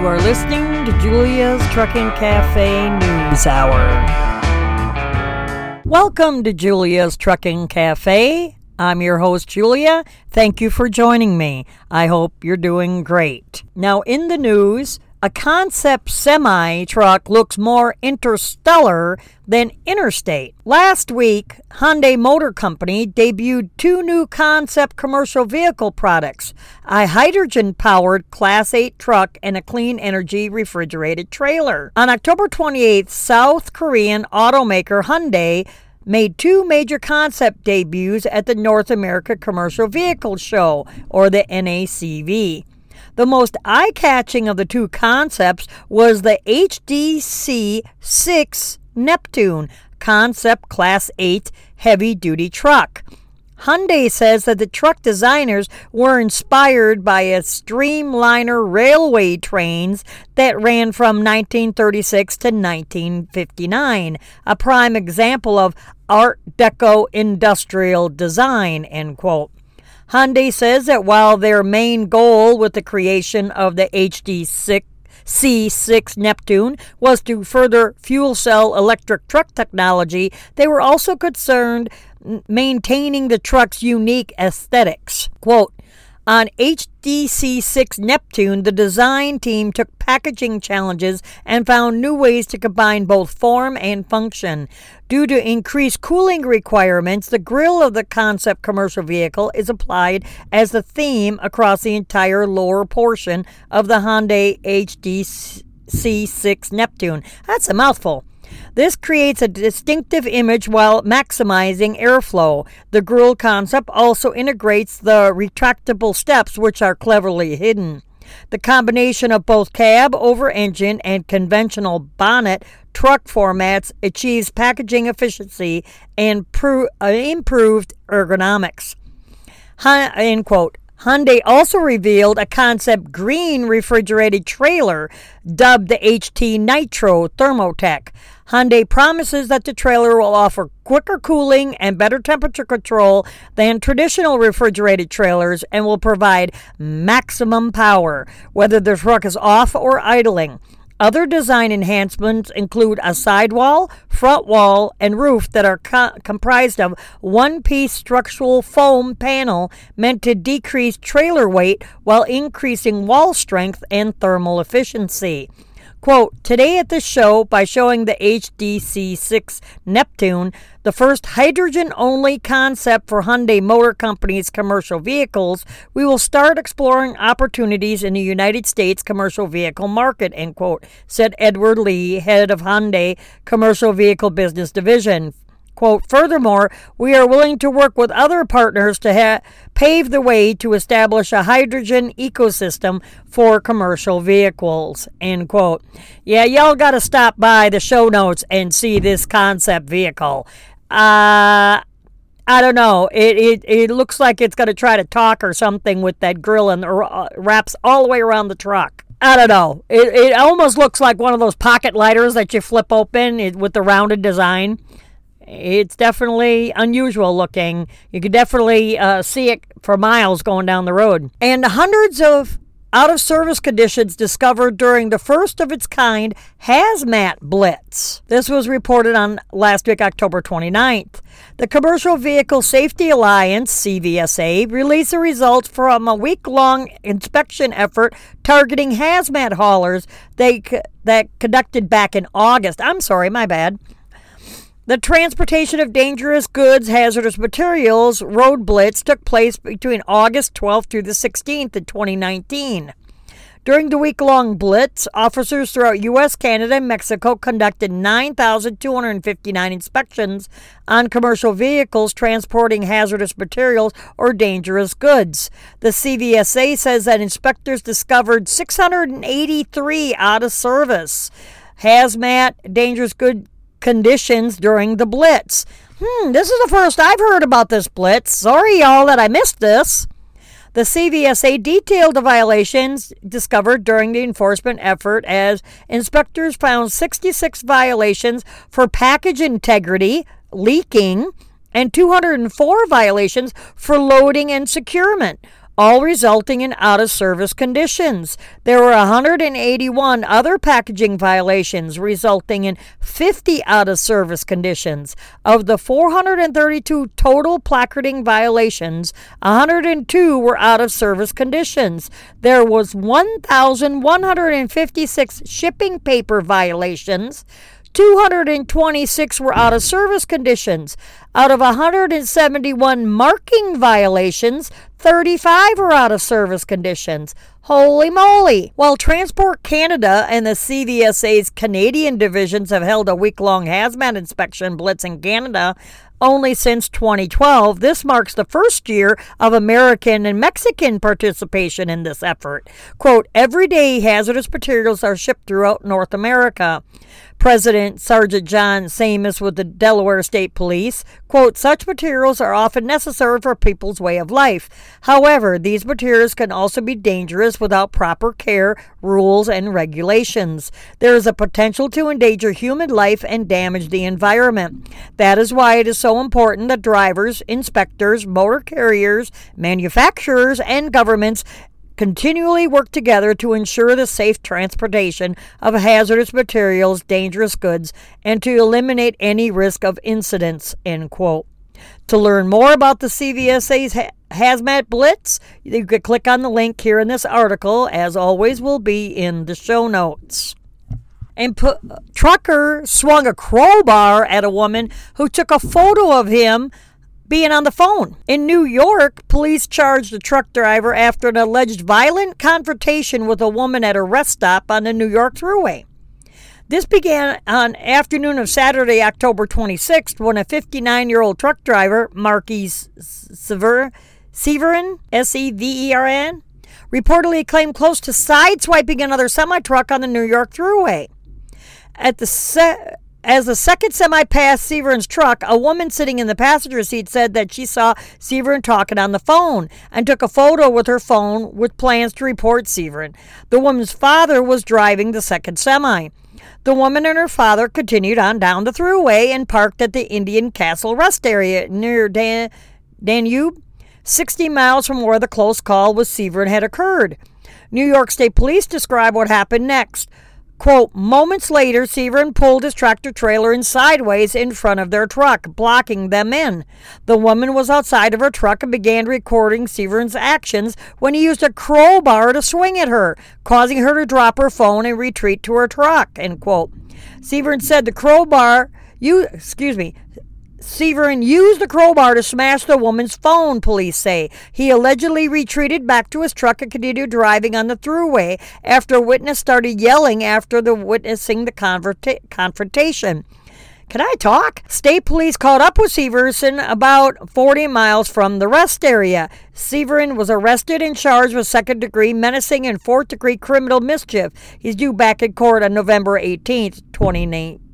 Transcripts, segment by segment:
You are listening to Julia's Trucking Cafe News Hour. Welcome to Julia's Trucking Cafe. I'm your host, Julia. Thank you for joining me. I hope you're doing great. Now, in the news, a concept semi truck looks more interstellar than interstate. Last week, Hyundai Motor Company debuted two new concept commercial vehicle products a hydrogen powered Class 8 truck and a clean energy refrigerated trailer. On October 28th, South Korean automaker Hyundai made two major concept debuts at the North America Commercial Vehicle Show, or the NACV. The most eye catching of the two concepts was the HDC 6 Neptune Concept Class 8 heavy duty truck. Hyundai says that the truck designers were inspired by a streamliner railway trains that ran from 1936 to 1959, a prime example of Art Deco industrial design, end quote. Hyundai says that while their main goal with the creation of the HD6 C6 Neptune was to further fuel cell electric truck technology, they were also concerned maintaining the truck's unique aesthetics. Quote, on HDC6 Neptune, the design team took packaging challenges and found new ways to combine both form and function. Due to increased cooling requirements, the grille of the concept commercial vehicle is applied as the theme across the entire lower portion of the Hyundai HDC6 Neptune. That's a mouthful. This creates a distinctive image while maximizing airflow. The grille concept also integrates the retractable steps, which are cleverly hidden. The combination of both cab over engine and conventional bonnet truck formats achieves packaging efficiency and pro- uh, improved ergonomics. end quote. Hyundai also revealed a concept green refrigerated trailer dubbed the HT Nitro Thermotech. Hyundai promises that the trailer will offer quicker cooling and better temperature control than traditional refrigerated trailers and will provide maximum power, whether the truck is off or idling. Other design enhancements include a sidewall, front wall, and roof that are co- comprised of one piece structural foam panel meant to decrease trailer weight while increasing wall strength and thermal efficiency. Quote, today at this show, by showing the HDC 6 Neptune, the first hydrogen only concept for Hyundai Motor Company's commercial vehicles, we will start exploring opportunities in the United States commercial vehicle market, end quote, said Edward Lee, head of Hyundai Commercial Vehicle Business Division. Quote, furthermore, we are willing to work with other partners to ha- pave the way to establish a hydrogen ecosystem for commercial vehicles, end quote. Yeah, y'all got to stop by the show notes and see this concept vehicle. Uh, I don't know. It, it, it looks like it's going to try to talk or something with that grill and uh, wraps all the way around the truck. I don't know. It, it almost looks like one of those pocket lighters that you flip open with the rounded design. It's definitely unusual looking. You could definitely uh, see it for miles going down the road. And hundreds of out of service conditions discovered during the first of its kind hazmat blitz. This was reported on last week, October 29th. The Commercial Vehicle Safety Alliance, CVSA, released the results from a week long inspection effort targeting hazmat haulers they, that conducted back in August. I'm sorry, my bad. The transportation of dangerous goods, hazardous materials, road blitz took place between August 12th through the 16th in 2019. During the week long blitz, officers throughout U.S., Canada, and Mexico conducted 9,259 inspections on commercial vehicles transporting hazardous materials or dangerous goods. The CVSA says that inspectors discovered 683 out of service hazmat, dangerous good conditions during the Blitz. Hmm, this is the first I've heard about this Blitz. Sorry, y'all, that I missed this. The CVSA detailed the violations discovered during the enforcement effort as inspectors found 66 violations for package integrity, leaking, and 204 violations for loading and securement. All resulting in out of service conditions. There were 181 other packaging violations, resulting in 50 out of service conditions. Of the 432 total placarding violations, 102 were out of service conditions. There was 1,156 shipping paper violations. 226 were out of service conditions. Out of 171 marking violations, 35 were out of service conditions. Holy moly! While Transport Canada and the CVSA's Canadian divisions have held a week long hazmat inspection blitz in Canada, only since 2012. This marks the first year of American and Mexican participation in this effort. Quote, everyday hazardous materials are shipped throughout North America. President Sergeant John Samis with the Delaware State Police, quote, such materials are often necessary for people's way of life. However, these materials can also be dangerous without proper care, rules, and regulations. There is a potential to endanger human life and damage the environment. That is why it is so important that drivers, inspectors, motor carriers, manufacturers, and governments continually work together to ensure the safe transportation of hazardous materials, dangerous goods, and to eliminate any risk of incidents. End quote. To learn more about the CVSA's ha- Hazmat Blitz, you could click on the link here in this article, as always, will be in the show notes. And trucker swung a crowbar at a woman who took a photo of him being on the phone. In New York, police charged a truck driver after an alleged violent confrontation with a woman at a rest stop on the New York Thruway. This began on afternoon of Saturday, October 26th, when a 59-year-old truck driver, Marquis Severin, S-E-V-E-R-N, reportedly claimed close to sideswiping another semi-truck on the New York Thruway. At the se- as the second semi passed Severin's truck, a woman sitting in the passenger seat said that she saw Severin talking on the phone and took a photo with her phone with plans to report Severin. The woman's father was driving the second semi. The woman and her father continued on down the throughway and parked at the Indian Castle rest area near Dan- Danube, 60 miles from where the close call with Severin had occurred. New York State Police describe what happened next. Quote, moments later, Severin pulled his tractor trailer in sideways in front of their truck, blocking them in. The woman was outside of her truck and began recording Severin's actions when he used a crowbar to swing at her, causing her to drop her phone and retreat to her truck, end quote. Severin said the crowbar, you, excuse me, Severin used the crowbar to smash the woman's phone, police say. He allegedly retreated back to his truck and continued driving on the throughway after a witness started yelling after the witnessing the confrontation. Can I talk? State police caught up with Severson about 40 miles from the rest area. Severin was arrested and charged with second degree menacing and fourth degree criminal mischief. He's due back in court on November 18th, 2019.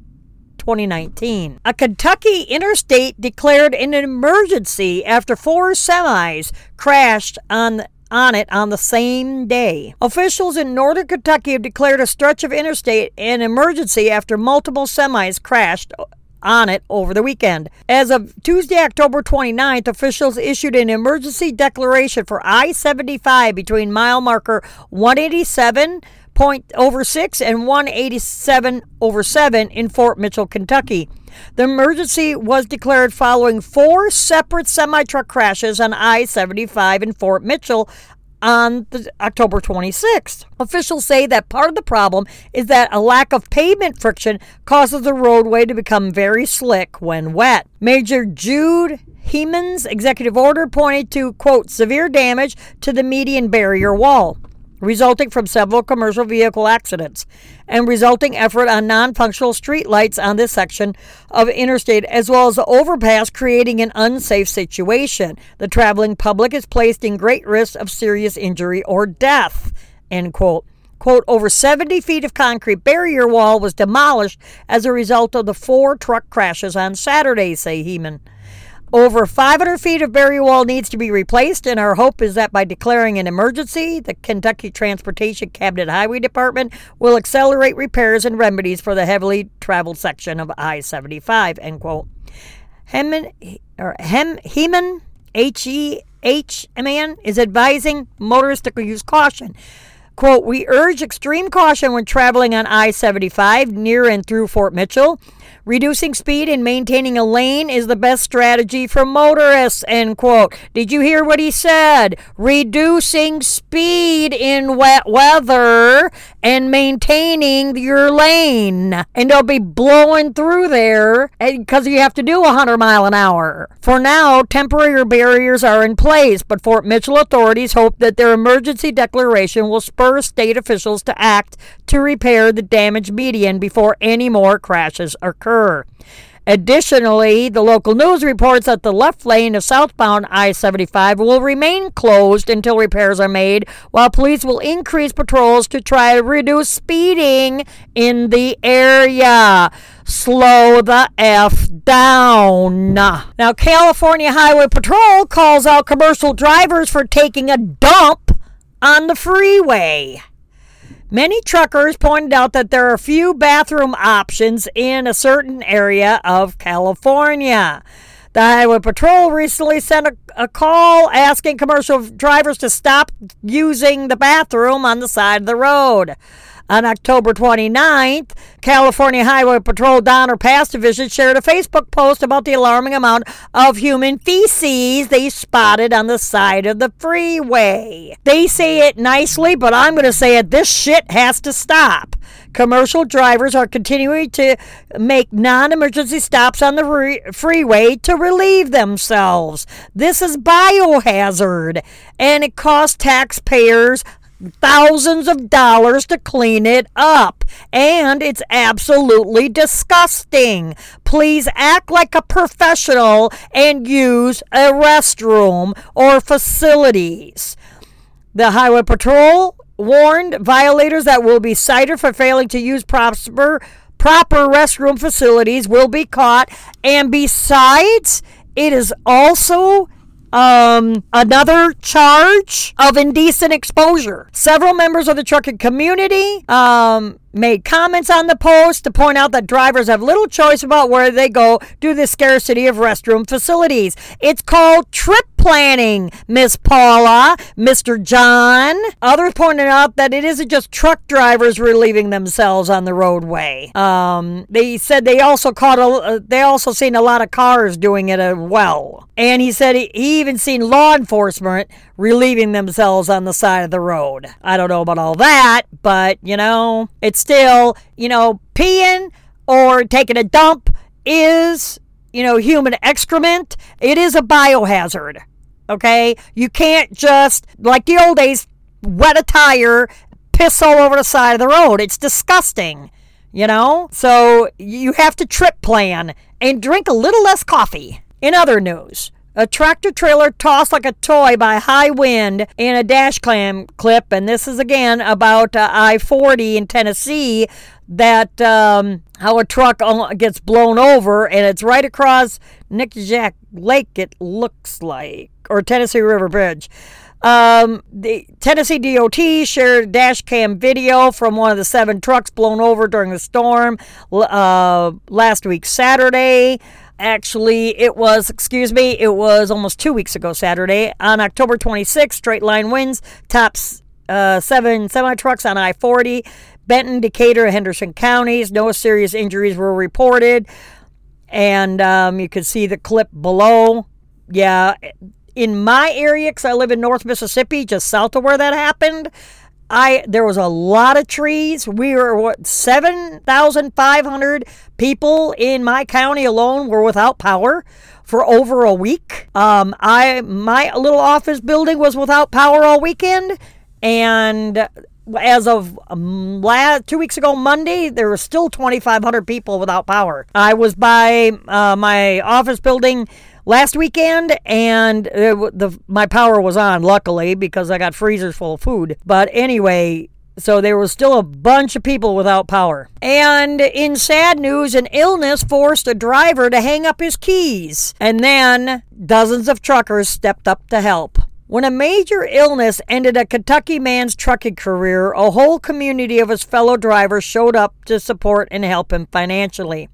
2019. A Kentucky interstate declared an emergency after four semis crashed on on it on the same day. Officials in northern Kentucky have declared a stretch of interstate an emergency after multiple semis crashed on it over the weekend. As of Tuesday, October 29th, officials issued an emergency declaration for I 75 between mile marker 187 point over 6 and 187 over 7 in Fort Mitchell, Kentucky. The emergency was declared following four separate semi truck crashes on I 75 in Fort Mitchell on the, October 26th. Officials say that part of the problem is that a lack of pavement friction causes the roadway to become very slick when wet. Major Jude Hehman's executive order pointed to, quote, severe damage to the median barrier wall resulting from several commercial vehicle accidents, and resulting effort on non functional street lights on this section of interstate, as well as the overpass, creating an unsafe situation. The traveling public is placed in great risk of serious injury or death. End quote. Quote, over 70 feet of concrete barrier wall was demolished as a result of the four truck crashes on Saturday, say Hehman. Over 500 feet of barrier wall needs to be replaced, and our hope is that by declaring an emergency, the Kentucky Transportation Cabinet Highway Department will accelerate repairs and remedies for the heavily traveled section of I 75. End quote. Heman, or Hem, Heman, H E man is advising motorists to use caution. Quote, we urge extreme caution when traveling on I 75 near and through Fort Mitchell. Reducing speed and maintaining a lane is the best strategy for motorists, end quote. Did you hear what he said? Reducing speed in wet weather and maintaining your lane. And they'll be blowing through there eh, because you have to do 100 mile an hour. For now, temporary barriers are in place, but Fort Mitchell authorities hope that their emergency declaration will spur state officials to act to repair the damaged median before any more crashes occur. Additionally, the local news reports that the left lane of southbound I 75 will remain closed until repairs are made, while police will increase patrols to try to reduce speeding in the area. Slow the F down. Now, California Highway Patrol calls out commercial drivers for taking a dump on the freeway. Many truckers pointed out that there are few bathroom options in a certain area of California. The Highway Patrol recently sent a, a, call asking commercial drivers to stop using the bathroom on the side of the road. On October 29th, California Highway Patrol Donner Pass Division shared a Facebook post about the alarming amount of human feces they spotted on the side of the freeway. They say it nicely, but I'm going to say it this shit has to stop. Commercial drivers are continuing to make non emergency stops on the re- freeway to relieve themselves. This is biohazard, and it costs taxpayers thousands of dollars to clean it up. And it's absolutely disgusting. Please act like a professional and use a restroom or facilities. The Highway Patrol warned violators that will be cited for failing to use proper proper restroom facilities will be caught and besides it is also um, another charge of indecent exposure. Several members of the trucking community um, made comments on the post to point out that drivers have little choice about where they go due to the scarcity of restroom facilities. It's called trip planning, Miss Paula, Mr. John. Others pointed out that it isn't just truck drivers relieving themselves on the roadway. Um, they said they also caught a, uh, they also seen a lot of cars doing it as well. And he said he, he even seen law enforcement relieving themselves on the side of the road. I don't know about all that, but you know, it's still, you know, peeing or taking a dump is, you know, human excrement. It is a biohazard. Okay? You can't just, like the old days, wet a tire, piss all over the side of the road. It's disgusting. You know? So you have to trip plan and drink a little less coffee. In other news, a tractor trailer tossed like a toy by high wind in a dash cam clip, and this is again about uh, I 40 in Tennessee. That um, how a truck gets blown over, and it's right across Nickajack Lake, it looks like, or Tennessee River Bridge. Um, the Tennessee DOT shared dash cam video from one of the seven trucks blown over during the storm uh, last week, Saturday. Actually, it was, excuse me, it was almost two weeks ago, Saturday. On October 26th, straight line winds, tops uh, seven semi trucks on I 40, Benton, Decatur, Henderson counties. No serious injuries were reported. And um, you can see the clip below. Yeah, in my area, because I live in North Mississippi, just south of where that happened, I there was a lot of trees. We were what seven thousand five hundred people in my county alone were without power for over a week. Um, I my little office building was without power all weekend, and as of um, last two weeks ago Monday, there were still twenty five hundred people without power. I was by uh, my office building last weekend, and it, the my power was on, luckily, because I got freezers full of food. But anyway, so there was still a bunch of people without power. And in sad news, an illness forced a driver to hang up his keys. And then dozens of truckers stepped up to help. When a major illness ended a Kentucky man's trucking career, a whole community of his fellow drivers showed up to support and help him financially.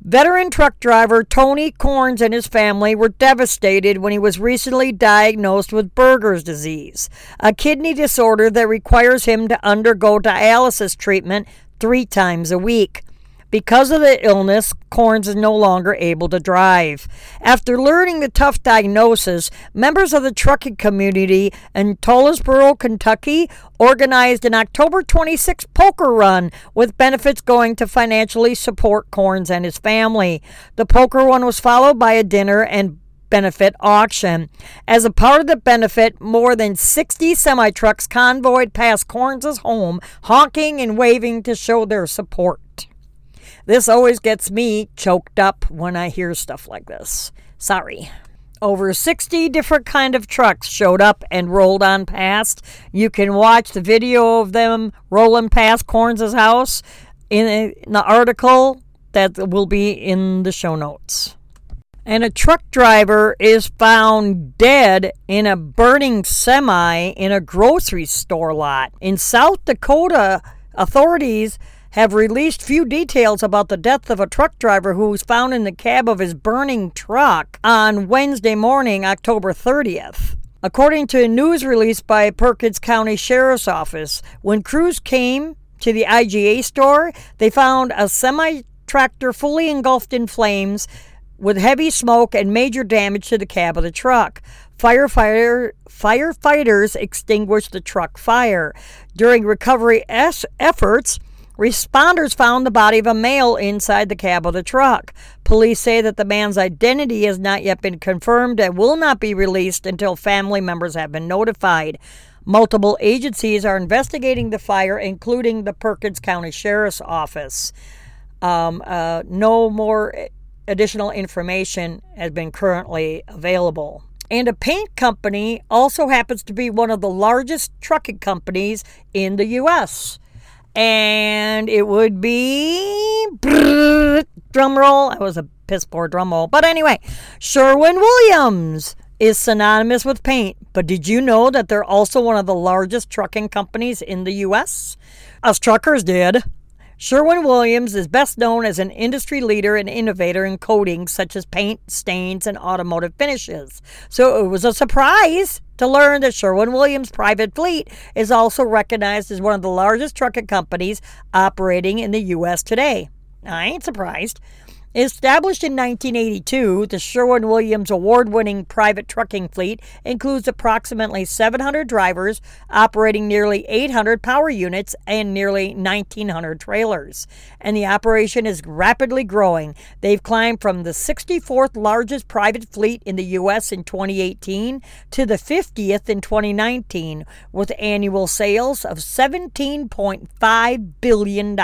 Veteran truck driver Tony Corns and his family were devastated when he was recently diagnosed with Berger's disease, a kidney disorder that requires him to undergo dialysis treatment three times a week. Because of the illness, Corns is no longer able to drive. After learning the tough diagnosis, members of the trucking community in Tollesboro, Kentucky, organized an October 26 poker run with benefits going to financially support Corns and his family. The poker run was followed by a dinner and benefit auction. As a part of the benefit, more than 60 semi trucks convoyed past Corns' home, honking and waving to show their support. This always gets me choked up when I hear stuff like this. Sorry. Over 60 different kind of trucks showed up and rolled on past. You can watch the video of them rolling past Corns' house in the article that will be in the show notes. And a truck driver is found dead in a burning semi in a grocery store lot. In South Dakota, authorities have released few details about the death of a truck driver who was found in the cab of his burning truck on Wednesday morning, October 30th. According to a news release by Perkins County Sheriff's Office, when crews came to the IGA store, they found a semi tractor fully engulfed in flames with heavy smoke and major damage to the cab of the truck. Firefighter, firefighters extinguished the truck fire. During recovery efforts, Responders found the body of a male inside the cab of the truck. Police say that the man's identity has not yet been confirmed and will not be released until family members have been notified. Multiple agencies are investigating the fire, including the Perkins County Sheriff's Office. Um, uh, no more additional information has been currently available. And a paint company also happens to be one of the largest trucking companies in the U.S and it would be drum roll. That was a piss poor drum roll, but anyway, Sherwin Williams is synonymous with paint. But did you know that they're also one of the largest trucking companies in the U.S.? Us truckers did. Sherwin Williams is best known as an industry leader and innovator in coatings such as paint, stains, and automotive finishes. So it was a surprise to learn that Sherwin Williams Private Fleet is also recognized as one of the largest trucking companies operating in the U.S. today. I ain't surprised. Established in 1982, the Sherwin Williams award winning private trucking fleet includes approximately 700 drivers operating nearly 800 power units and nearly 1,900 trailers. And the operation is rapidly growing. They've climbed from the 64th largest private fleet in the U.S. in 2018 to the 50th in 2019, with annual sales of $17.5 billion.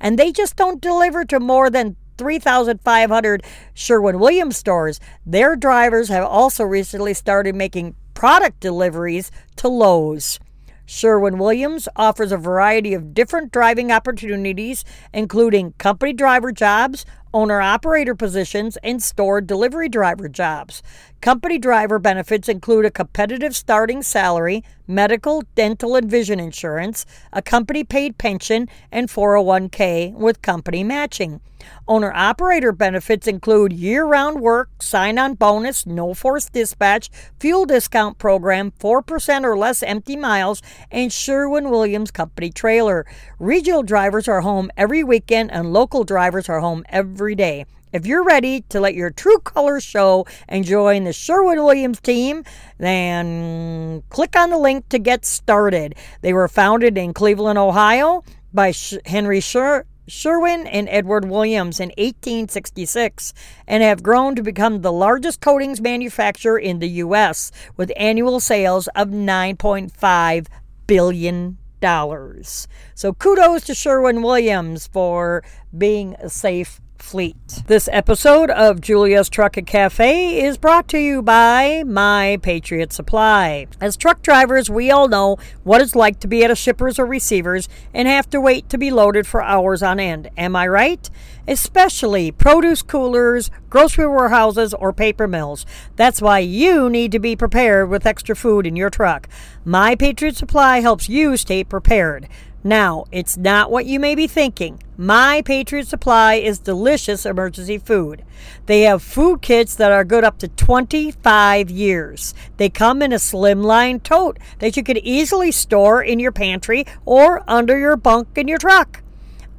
And they just don't deliver to more than 3,500 Sherwin Williams stores. Their drivers have also recently started making product deliveries to Lowe's. Sherwin Williams offers a variety of different driving opportunities, including company driver jobs, owner operator positions, and store delivery driver jobs. Company driver benefits include a competitive starting salary, medical, dental, and vision insurance, a company paid pension, and 401k with company matching. Owner operator benefits include year round work, sign on bonus, no forced dispatch, fuel discount program, 4% or less empty miles, and Sherwin Williams Company trailer. Regional drivers are home every weekend, and local drivers are home every day. If you're ready to let your true colors show and join the Sherwin Williams team, then click on the link to get started. They were founded in Cleveland, Ohio by Henry Sher- Sherwin and Edward Williams in 1866 and have grown to become the largest coatings manufacturer in the U.S. with annual sales of $9.5 billion. So kudos to Sherwin Williams for being a safe fleet. This episode of Julia's Trucking Cafe is brought to you by My Patriot Supply. As truck drivers, we all know what it's like to be at a shipper's or receiver's and have to wait to be loaded for hours on end. Am I right? especially produce coolers, grocery warehouses, or paper mills. That's why you need to be prepared with extra food in your truck. My Patriot Supply helps you stay prepared. Now, it's not what you may be thinking. My Patriot Supply is delicious emergency food. They have food kits that are good up to 25 years. They come in a slimline tote that you can easily store in your pantry or under your bunk in your truck.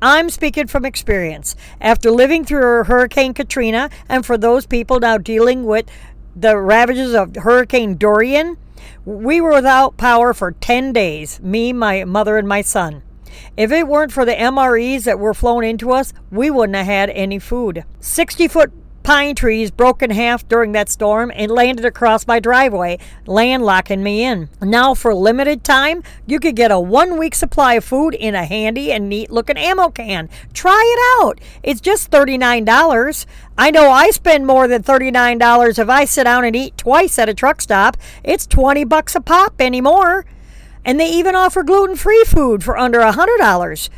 I'm speaking from experience. After living through Hurricane Katrina, and for those people now dealing with the ravages of Hurricane Dorian, we were without power for 10 days, me, my mother, and my son. If it weren't for the MREs that were flown into us, we wouldn't have had any food. 60 foot pine trees broke in half during that storm and landed across my driveway, landlocking me in. Now, for limited time, you could get a one week supply of food in a handy and neat looking ammo can. Try it out. It's just $39. I know I spend more than $39 if I sit down and eat twice at a truck stop. It's 20 bucks a pop anymore. And they even offer gluten free food for under $100.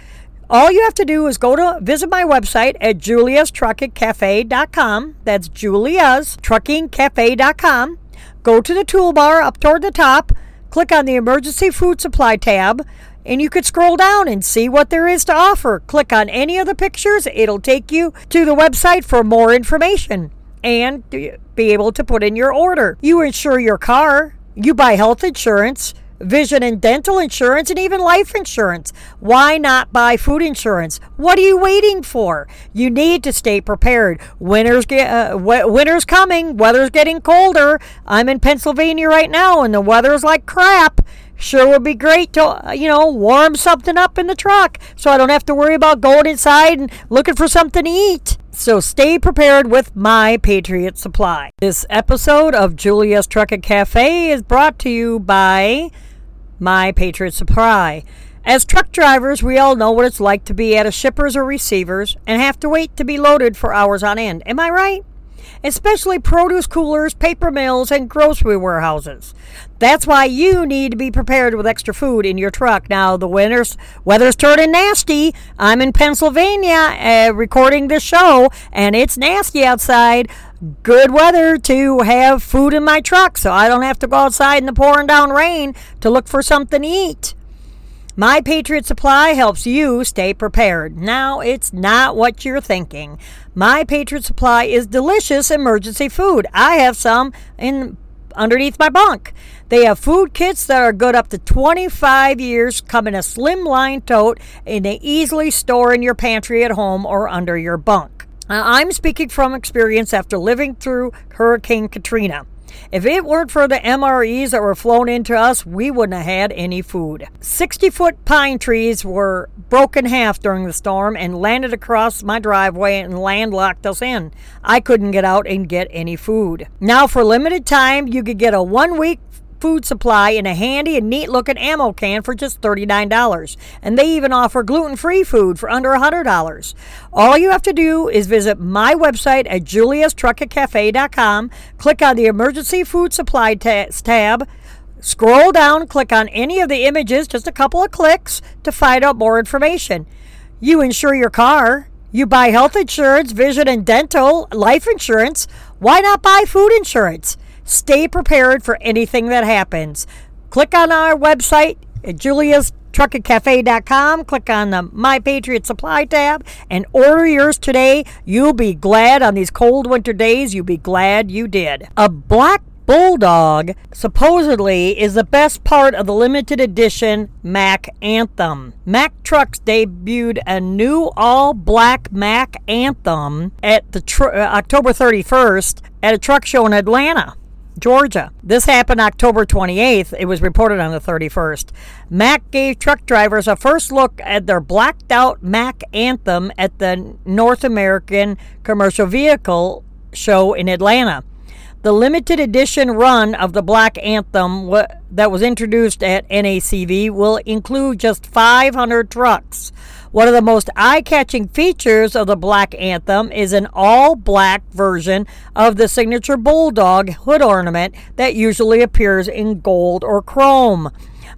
All you have to do is go to visit my website at juliastruckingcafe.com. That's juliastruckingcafe.com. Go to the toolbar up toward the top, click on the emergency food supply tab, and you could scroll down and see what there is to offer. Click on any of the pictures, it'll take you to the website for more information and be able to put in your order. You insure your car, you buy health insurance vision and dental insurance, and even life insurance. Why not buy food insurance? What are you waiting for? You need to stay prepared. Winter's get, uh, winter's coming. Weather's getting colder. I'm in Pennsylvania right now, and the weather's like crap. Sure would be great to, uh, you know, warm something up in the truck so I don't have to worry about going inside and looking for something to eat. So stay prepared with my Patriot Supply. This episode of Julia's Trucking Cafe is brought to you by my Patriot Supply. As truck drivers, we all know what it's like to be at a shipper's or receiver's and have to wait to be loaded for hours on end. Am I right? Especially produce coolers, paper mills, and grocery warehouses. That's why you need to be prepared with extra food in your truck. Now, the winter's weather's turning nasty. I'm in Pennsylvania uh, recording this show, and it's nasty outside good weather to have food in my truck so I don't have to go outside in the pouring down rain to look for something to eat. My Patriot Supply helps you stay prepared. Now, it's not what you're thinking. My Patriot Supply is delicious emergency food. I have some in underneath my bunk. They have food kits that are good up to 25 years, come in a slim line tote, and they easily store in your pantry at home or under your bunk. I'm speaking from experience after living through Hurricane Katrina. If it weren't for the MREs that were flown into us, we wouldn't have had any food. 60 foot pine trees were broken half during the storm and landed across my driveway and landlocked us in. I couldn't get out and get any food. Now, for limited time, you could get a one week food supply in a handy and neat looking ammo can for just $39. And they even offer gluten free food for under $100. All you have to do is visit my website at juliastruckingcafe.com, click on the emergency food supply tab. Scroll down, click on any of the images, just a couple of clicks to find out more information. You insure your car. You buy health insurance, vision and dental, life insurance. Why not buy food insurance? Stay prepared for anything that happens. Click on our website at Julia's juliastruckingcafe.com. Click on the My Patriot Supply tab and order yours today. You'll be glad on these cold winter days. You'll be glad you did. A black Bulldog supposedly is the best part of the limited edition Mack Anthem. Mack Trucks debuted a new all black Mack Anthem at the tr- uh, October 31st at a truck show in Atlanta. Georgia. This happened October 28th. It was reported on the 31st. Mack gave truck drivers a first look at their blacked out Mack Anthem at the North American Commercial Vehicle Show in Atlanta. The limited edition run of the Black Anthem that was introduced at NACV will include just 500 trucks. One of the most eye catching features of the Black Anthem is an all black version of the signature Bulldog hood ornament that usually appears in gold or chrome.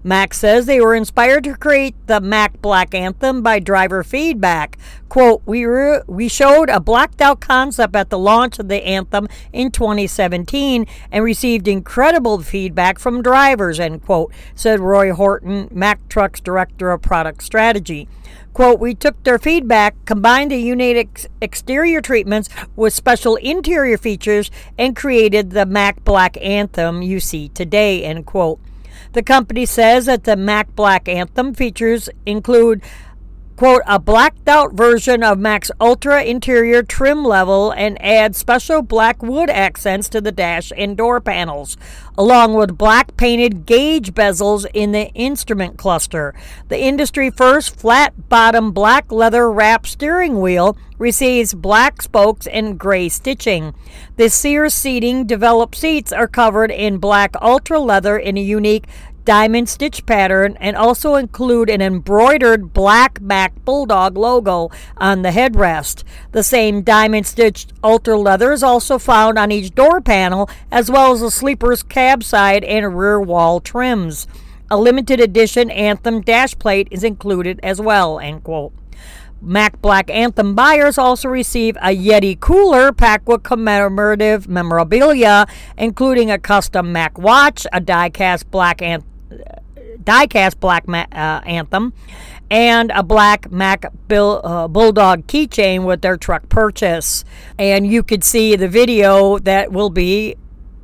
Mack says they were inspired to create the Mack Black Anthem by driver feedback. Quote, we, re- we showed a blacked out concept at the launch of the Anthem in 2017 and received incredible feedback from drivers, end quote, said Roy Horton, Mack Trucks Director of Product Strategy. Quote, we took their feedback, combined the unique ex- exterior treatments with special interior features, and created the Mack Black Anthem you see today, end quote. The company says that the Mack Black Anthem features include quote, a blacked out version of Mack's Ultra interior trim level and add special black wood accents to the dash and door panels, along with black painted gauge bezels in the instrument cluster. The industry first flat bottom black leather wrap steering wheel receives black spokes and gray stitching. The Sears seating developed seats are covered in black ultra leather in a unique diamond stitch pattern and also include an embroidered black Mack Bulldog logo on the headrest. The same diamond stitched ultra leather is also found on each door panel as well as the sleeper's cab side and rear wall trims. A limited edition Anthem dash plate is included as well. End quote. Mack Black Anthem buyers also receive a Yeti cooler packed with commemorative memorabilia, including a custom Mack watch, a die-cast black Anthem diecast black ma- uh, anthem and a black Mack Bill, uh, Bulldog keychain with their truck purchase. And you could see the video that will be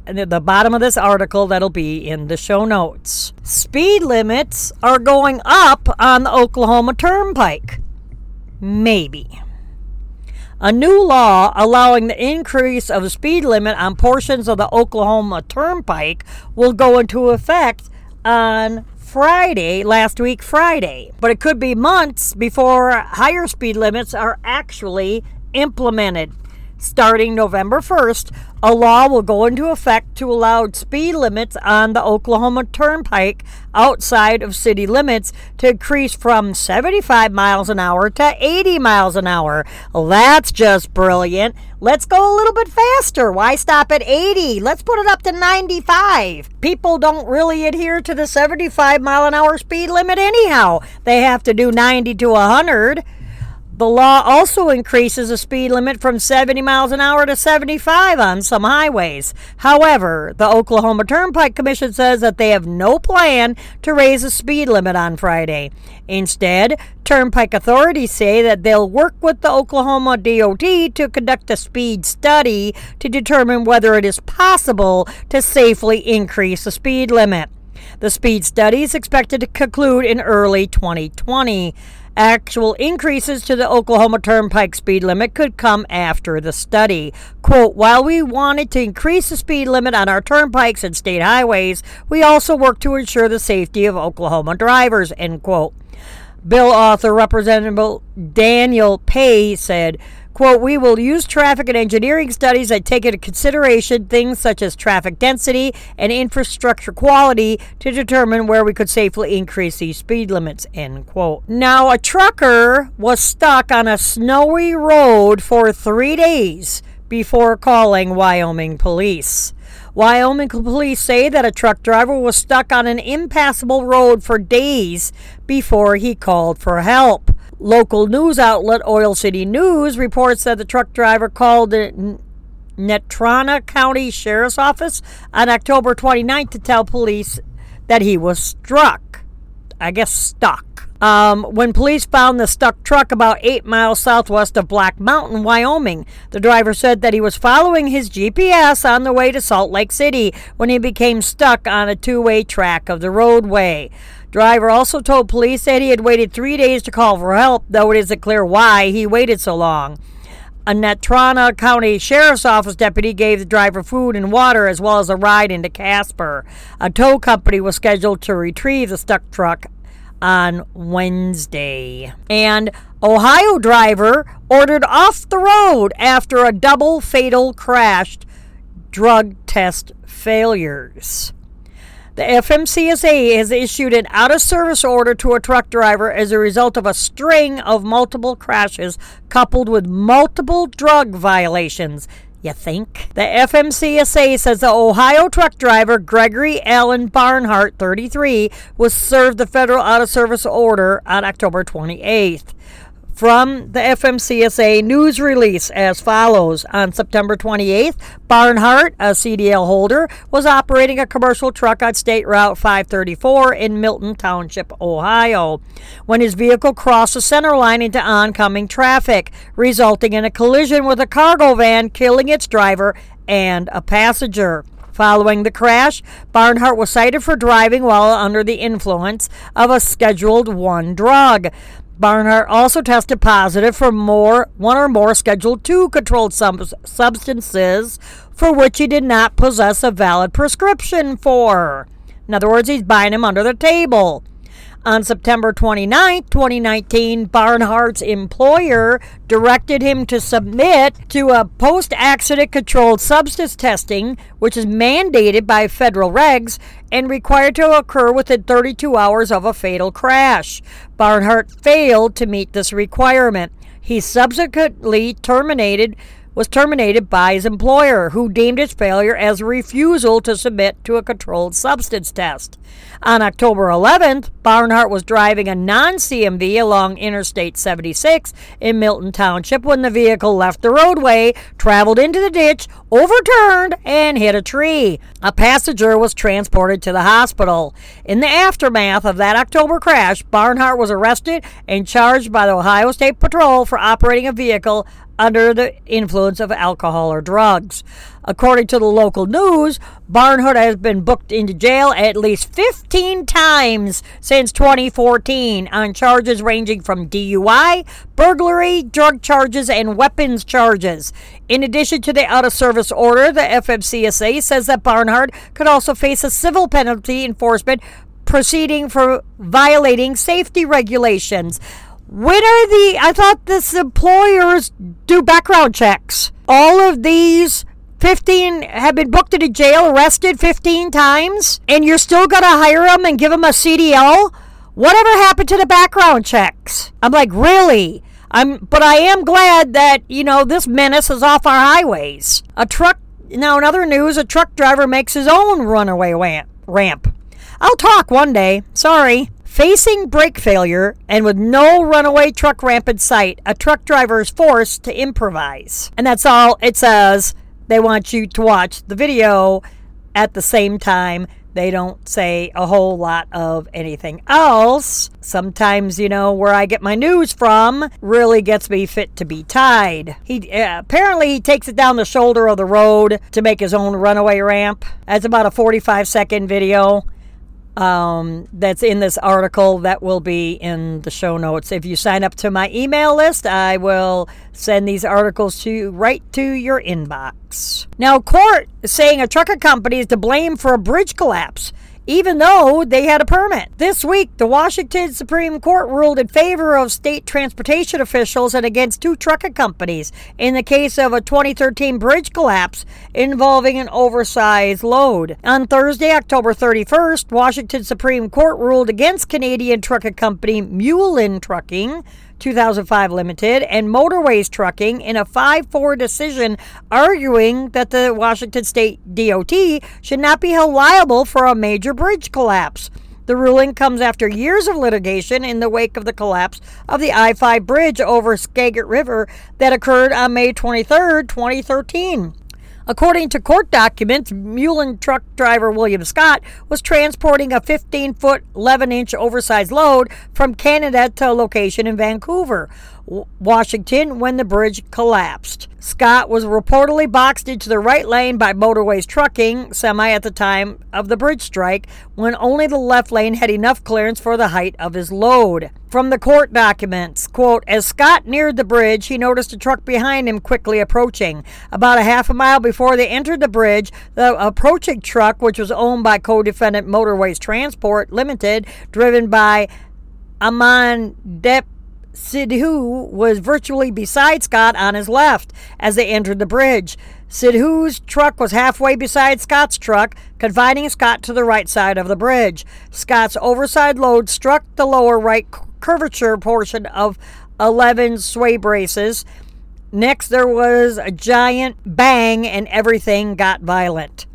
at the bottom of this article that'll be in the show notes. Speed limits are going up on the Oklahoma Turnpike. Maybe. A new law allowing the increase of the speed limit on portions of the Oklahoma Turnpike will go into effect on Friday, last week Friday. But it could be months before higher speed limits are actually implemented. Starting November 1st, a law will go into effect to allow speed limits on the Oklahoma Turnpike outside of city limits to increase from 75 miles an hour to 80 miles an hour. That's just brilliant. Let's go a little bit faster. Why stop at 80? Let's put it up to 95. People don't really adhere to the 75 mile an hour speed limit anyhow. They have to do 90 to 100. The law also increases the speed limit from 70 miles an hour to 75 on some highways. However, the Oklahoma Turnpike Commission says that they have no plan to raise the speed limit on Friday. Instead, Turnpike authorities say that they'll work with the Oklahoma DOT to conduct a speed study to determine whether it is possible to safely increase the speed limit. The speed study is expected to conclude in early 2020. Actual increases to the Oklahoma Turnpike speed limit could come after the study. Quote, while we wanted to increase the speed limit on our turnpikes and state highways, we also work to ensure the safety of Oklahoma drivers, end quote. Bill author Representative Daniel Pae said, Quote, we will use traffic and engineering studies that take into consideration things such as traffic density and infrastructure quality to determine where we could safely increase these speed limits, end quote. Now, a trucker was stuck on a snowy road for three days before calling Wyoming police. Wyoming police say that a truck driver was stuck on an impassable road for days before he called for help. Local news outlet Oil City News reports that the truck driver called the Natrona County Sheriff's Office on October 29th to tell police that he was struck. I guess stuck. Um, when police found the stuck truck about eight miles southwest of Black Mountain, Wyoming, the driver said that he was following his GPS on the way to Salt Lake City when he became stuck on a two way track of the roadway. Driver also told police that he had waited three days to call for help, though it isn't clear why he waited so long. A Natrona County Sheriff's Office deputy gave the driver food and water as well as a ride into Casper. A tow company was scheduled to retrieve the stuck truck on Wednesday. And Ohio driver ordered off the road after a double fatal crash drug test failures. The FMCSA has issued an out of service order to a truck driver as a result of a string of multiple crashes coupled with multiple drug violations. You think? The FMCSA says the Ohio truck driver Gregory Allen Barnhart, 33, was served the federal out of service order on October 28th from the FMCSA news release as follows. On September 28th, Barnhart, a CDL holder, was operating a commercial truck on State Route 534 in Milton Township, Ohio, when his vehicle crossed the center line into oncoming traffic, resulting in a collision with a cargo van, killing its driver and a passenger. Following the crash, Barnhart was cited for driving while under the influence of a Scheduled 1 drug. Barnhart also tested positive for more one or more Schedule II controlled sub- substances for which he did not possess a valid prescription for. In other words, he's buying them under the table. On September 29, 2019, Barnhart's employer directed him to submit to a post accident controlled substance testing, which is mandated by federal regs and required to occur within 32 hours of a fatal crash. Barnhart failed to meet this requirement. He subsequently terminated was terminated by his employer, who deemed his failure as a refusal to submit to a controlled substance test. On October 11th, Barnhart was driving a non CMV along Interstate 76 in Milton Township when the vehicle left the roadway, traveled into the ditch, overturned, and hit a tree. A passenger was transported to the hospital. In the aftermath of that October crash, Barnhart was arrested and charged by the Ohio State Patrol for operating a vehicle under the influence of alcohol or drugs. According to the local news, Barnhart has been booked into jail at least 15 times since 2014 on charges ranging from DUI, burglary, drug charges, and weapons charges. In addition to the out of service order, the FMCSA says that Barnhart could also face a civil penalty enforcement proceeding for violating safety regulations. When are the, I thought this employers do background checks. All of these 15 have been booked into jail, arrested 15 times, and you're still going to hire them and give them a CDL? Whatever happened to the background checks? I'm like, really? I'm, but I am glad that, you know, this menace is off our highways. A truck, now in other news, a truck driver makes his own runaway ramp. I'll talk one day. Sorry. Facing brake failure and with no runaway truck ramp in sight, a truck driver is forced to improvise. And that's all it says they want you to watch the video at the same time. They don't say a whole lot of anything else. Sometimes, you know, where I get my news from really gets me fit to be tied. He uh, apparently he takes it down the shoulder of the road to make his own runaway ramp. That's about a 45 second video um, that's in this article that will be in the show notes. If you sign up to my email list, I will send these articles to you right to your inbox. Now, court is saying a trucker company is to blame for a bridge collapse even though they had a permit. This week, the Washington Supreme Court ruled in favor of state transportation officials and against two trucking companies in the case of a 2013 bridge collapse involving an oversized load. On Thursday, October 31st, Washington Supreme Court ruled against Canadian trucking company Mullen Trucking 2005 Limited, and Motorways Trucking in a 5 4 decision arguing that the Washington State DOT should not be held liable for a major bridge collapse. The ruling comes after years of litigation in the wake of the collapse of the I 5 bridge over Skagit River that occurred on May 23, 2013. According to court documents, Mullen truck driver William Scott was transporting a 15 foot, 11 inch oversized load from Canada to a location in Vancouver. Washington when the bridge collapsed. Scott was reportedly boxed into the right lane by Motorways Trucking Semi at the time of the bridge strike when only the left lane had enough clearance for the height of his load. From the court documents, quote, as Scott neared the bridge, he noticed a truck behind him quickly approaching. About a half a mile before they entered the bridge, the approaching truck, which was owned by co-defendant Motorways Transport Limited, driven by Aman Dep Sidhu was virtually beside Scott on his left as they entered the bridge. Sidhu's truck was halfway beside Scott's truck, confining Scott to the right side of the bridge. Scott's overside load struck the lower right curvature portion of 11 sway braces Next, there was a giant bang and everything got violent.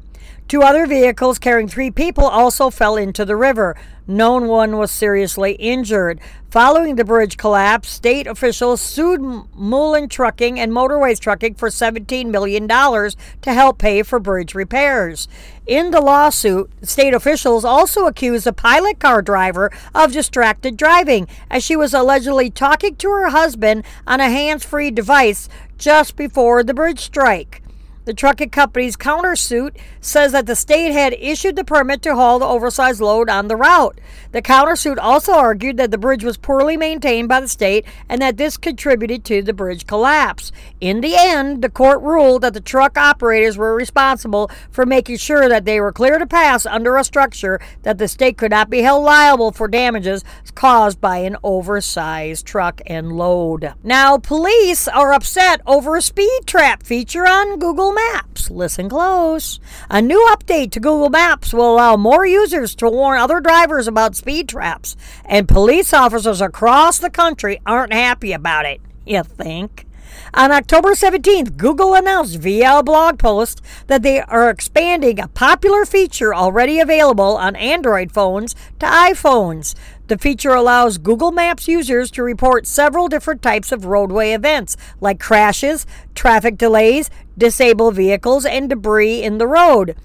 Two other vehicles carrying three people also fell into the river. No one was seriously injured. Following the bridge collapse, state officials sued Mullen Trucking and Motorways Trucking for $17 million to help pay for bridge repairs. In the lawsuit, state officials also accused the pilot car driver of distracted driving as she was allegedly talking to her husband on a hands free device just before the bridge strike. The trucking company's countersuit says that the state had issued the permit to haul the oversized load on the route. The countersuit also argued that the bridge was poorly maintained by the state and that this contributed to the bridge collapse. In the end, the court ruled that the truck operators were responsible for making sure that they were clear to pass under a structure that the state could not be held liable for damages caused by an oversized truck and load. Now, police are upset over a speed trap feature on Google Maps. Listen close. A new update to Google Maps will allow more users to warn other drivers about speed traps, and police officers across the country aren't happy about it. You think? On October 17th, Google announced via a blog post that they are expanding a popular feature already available on Android phones to iPhones. The feature allows Google Maps users to report several different types of roadway events, like crashes, traffic delays, disabled vehicles, and debris in the road.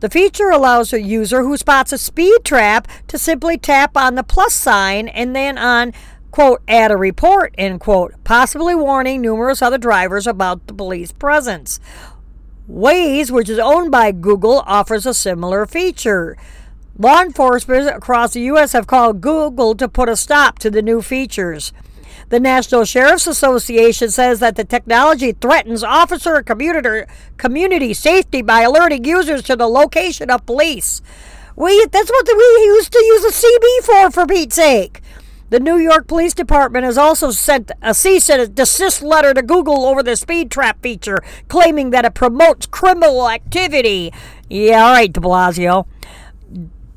The feature allows a user who spots a speed trap to simply tap on the plus sign and then on quote, add a report, end quote, possibly warning numerous other drivers about the police presence. Waze, which is owned by Google, offers a similar feature. Law enforcement across the U.S. have called Google to put a stop to the new features. The National Sheriff's Association says that the technology threatens officer and community, safety by alerting users to the location of police. We, that's what we used to use a CB for, for Pete's sake. The New York Police Department has also sent a cease and desist letter to Google over the speed trap feature, claiming that it promotes criminal activity. Yeah, all right, de Blasio.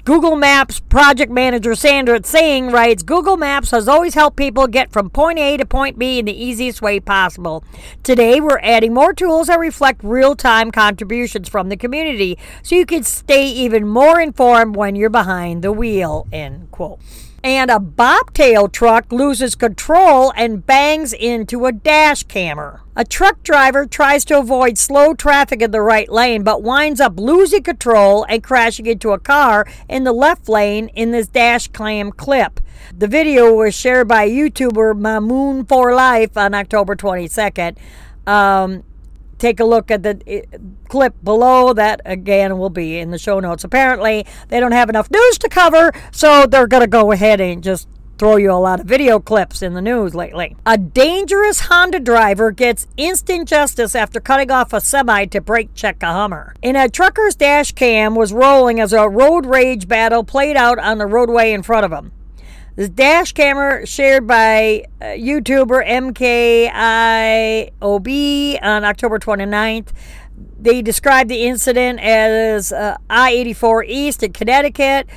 Google Maps project manager Sandra Tsang writes Google Maps has always helped people get from point A to point B in the easiest way possible. Today, we're adding more tools that reflect real time contributions from the community so you can stay even more informed when you're behind the wheel. End quote and a bobtail truck loses control and bangs into a dash cammer. A truck driver tries to avoid slow traffic in the right lane but winds up losing control and crashing into a car in the left lane in this dash cam clip. The video was shared by YouTuber Mamoon for Life on October 22nd. Um, take a look at the clip below. That again will be in the show notes. Apparently they don't have enough news to cover so they're going to go ahead and just throw you a lot of video clips in the news lately. A dangerous honda driver gets instant justice after cutting off a semi to brake check a hummer. In a trucker's dash cam was rolling as a road rage battle played out on the roadway in front of him this dash camera shared by uh, YouTuber MKIOB on October 29th. They described the incident as uh, I 84 East in Connecticut.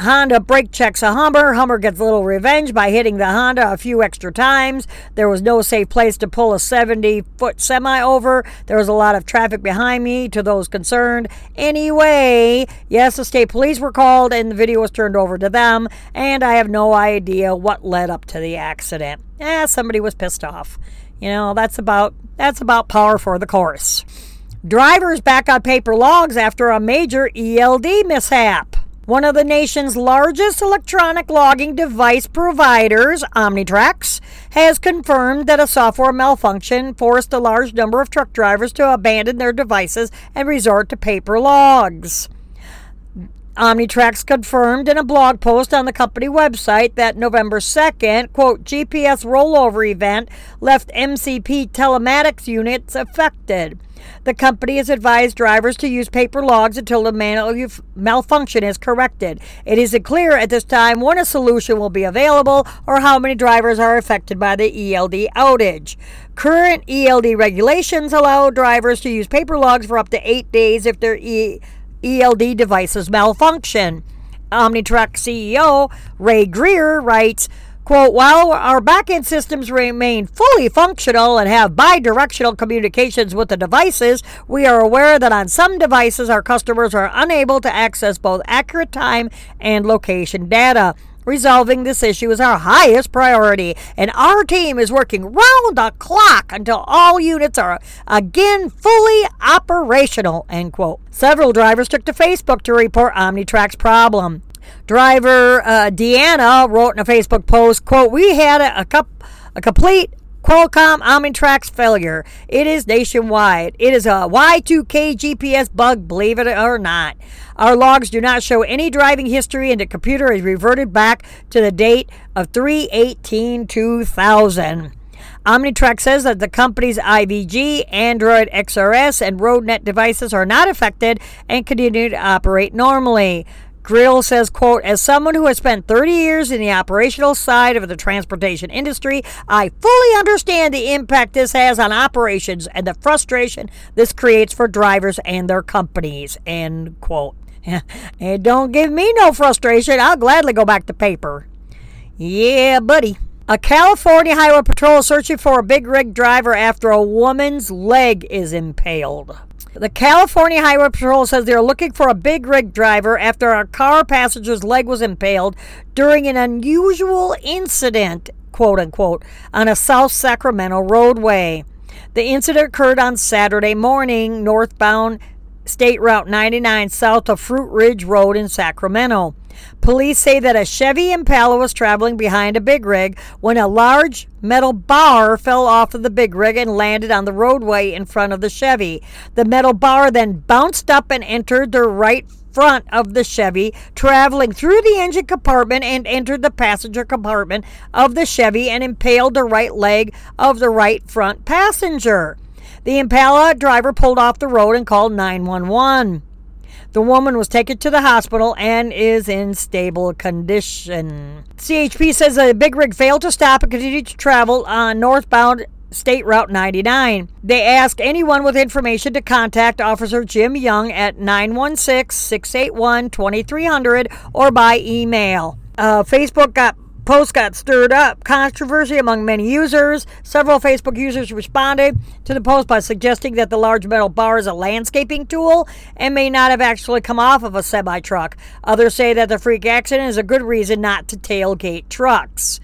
Honda brake checks a Hummer. Hummer gets a little revenge by hitting the Honda a few extra times. There was no safe place to pull a 70 foot semi over. There was a lot of traffic behind me to those concerned. Anyway, yes, the state police were called and the video was turned over to them, and I have no idea what led up to the accident. Eh, somebody was pissed off. You know, that's about that's about power for the course. Drivers back on paper logs after a major ELD mishap. One of the nation's largest electronic logging device providers, Omnitracs, has confirmed that a software malfunction forced a large number of truck drivers to abandon their devices and resort to paper logs. Omnitracs confirmed in a blog post on the company website that November 2nd, quote, GPS rollover event left MCP telematics units affected. The company has advised drivers to use paper logs until the malfunction is corrected. It isn't clear at this time when a solution will be available or how many drivers are affected by the ELD outage. Current ELD regulations allow drivers to use paper logs for up to eight days if their e- ELD devices malfunction. Omnitracs CEO Ray Greer writes, Quote, while our backend systems remain fully functional and have bi-directional communications with the devices, we are aware that on some devices our customers are unable to access both accurate time and location data. Resolving this issue is our highest priority, and our team is working round the clock until all units are again fully operational. End quote. Several drivers took to Facebook to report Omnitracs problem. Driver uh, Deanna wrote in a Facebook post, quote, We had a, a, cup, a complete Qualcomm Omnitracs failure. It is nationwide. It is a Y2K GPS bug, believe it or not. Our logs do not show any driving history, and the computer is reverted back to the date of 318 2000. Omnitrack says that the company's IVG, Android XRS, and RoadNet devices are not affected and continue to operate normally. Grill says, quote, as someone who has spent 30 years in the operational side of the transportation industry, I fully understand the impact this has on operations and the frustration this creates for drivers and their companies, end quote. and don't give me no frustration. I'll gladly go back to paper. Yeah, buddy. A California Highway Patrol searching for a big rig driver after a woman's leg is impaled. The California Highway Patrol says they're looking for a big rig driver after a car passenger's leg was impaled during an unusual incident, quote unquote, on a South Sacramento roadway. The incident occurred on Saturday morning northbound State Route 99 south of Fruitridge Road in Sacramento. Police say that a Chevy Impala was traveling behind a big rig when a large metal bar fell off of the big rig and landed on the roadway in front of the Chevy. The metal bar then bounced up and entered the right front of the Chevy, traveling through the engine compartment and entered the passenger compartment of the Chevy and impaled the right leg of the right front passenger. The Impala driver pulled off the road and called 911. The woman was taken to the hospital and is in stable condition. CHP says a big rig failed to stop and continued to travel on northbound State Route 99. They ask anyone with information to contact Officer Jim Young at 916 681 2300 or by email. Uh, Facebook got post got stirred up controversy among many users. Several Facebook users responded to the post by suggesting that the large metal bar is a landscaping tool and may not have actually come off of a semi truck. Others say that the freak accident is a good reason not to tailgate trucks.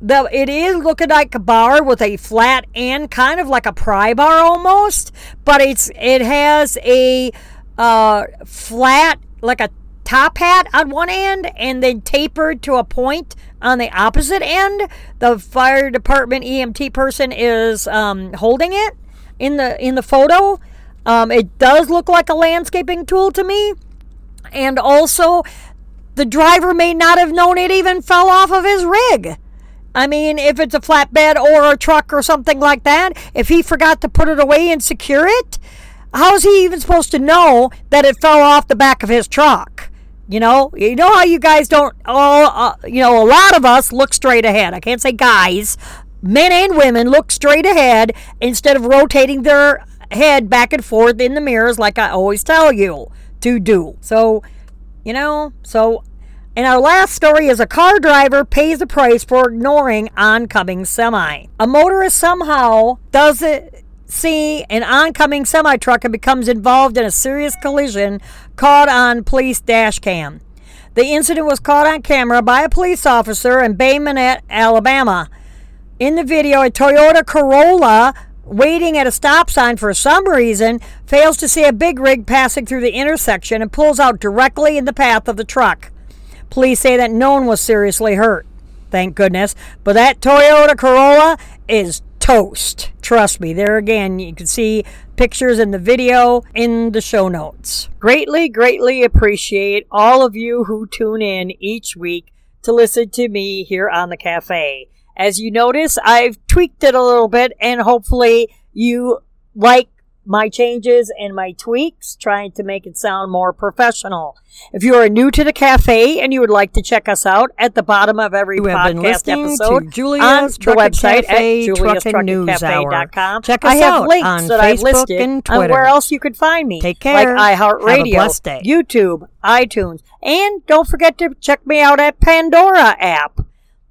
The, it is looking like a bar with a flat end, kind of like a pry bar almost, but it's it has a uh, flat like a top hat on one end and then tapered to a point on the opposite end. The fire department EMT person is um, holding it in the in the photo. Um, it does look like a landscaping tool to me, and also the driver may not have known it even fell off of his rig. I mean, if it's a flatbed or a truck or something like that, if he forgot to put it away and secure it, how is he even supposed to know that it fell off the back of his truck? You know, you know how you guys don't all, uh, you know, a lot of us look straight ahead. I can't say guys, men and women look straight ahead instead of rotating their head back and forth in the mirrors like I always tell you to do. So, you know, so and our last story is a car driver pays the price for ignoring oncoming semi. A motorist somehow does it see an oncoming semi truck and becomes involved in a serious collision caught on police dash cam. The incident was caught on camera by a police officer in Bay Minette, Alabama. In the video, a Toyota Corolla waiting at a stop sign for some reason fails to see a big rig passing through the intersection and pulls out directly in the path of the truck. Police say that no one was seriously hurt. Thank goodness. But that Toyota Corolla is toast. Trust me, there again, you can see pictures in the video in the show notes. Greatly, greatly appreciate all of you who tune in each week to listen to me here on the cafe. As you notice, I've tweaked it a little bit and hopefully you like my changes and my tweaks, trying to make it sound more professional. If you are new to the cafe and you would like to check us out at the bottom of every you podcast episode Julia's on the website Cafe, at juliastruckingcafe.com. Check us I have out links on that Facebook I've listed and Twitter. on where else you could find me. Take care. Like iHeartRadio, YouTube, iTunes, and don't forget to check me out at Pandora app.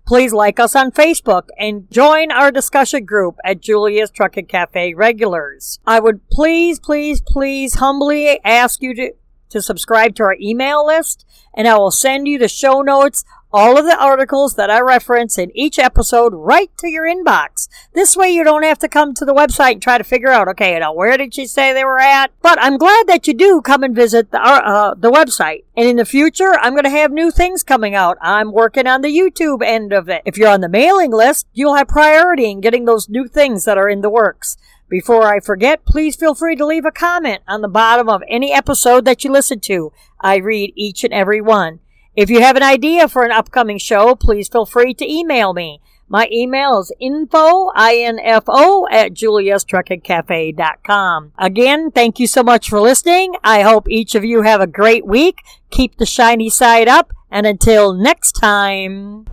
Please like us on Facebook and join our discussion group at Julia's Trucking Cafe Regulars. I would please, please, please humbly ask you to, to subscribe to our email list and I will send you the show notes all of the articles that I reference in each episode right to your inbox. This way you don't have to come to the website and try to figure out, okay, now where did she say they were at? But I'm glad that you do come and visit the, uh, uh the website. And in the future, I'm going to have new things coming out. I'm working on the YouTube end of it. If you're on the mailing list, you'll have priority in getting those new things that are in the works. Before I forget, please feel free to leave a comment on the bottom of any episode that you listen to. I read each and every one. If you have an idea for an upcoming show, please feel free to email me. My email is info, I-N-F-O, at juliastruckingcafe.com. Again, thank you so much for listening. I hope each of you have a great week. Keep the shiny side up, and until next time.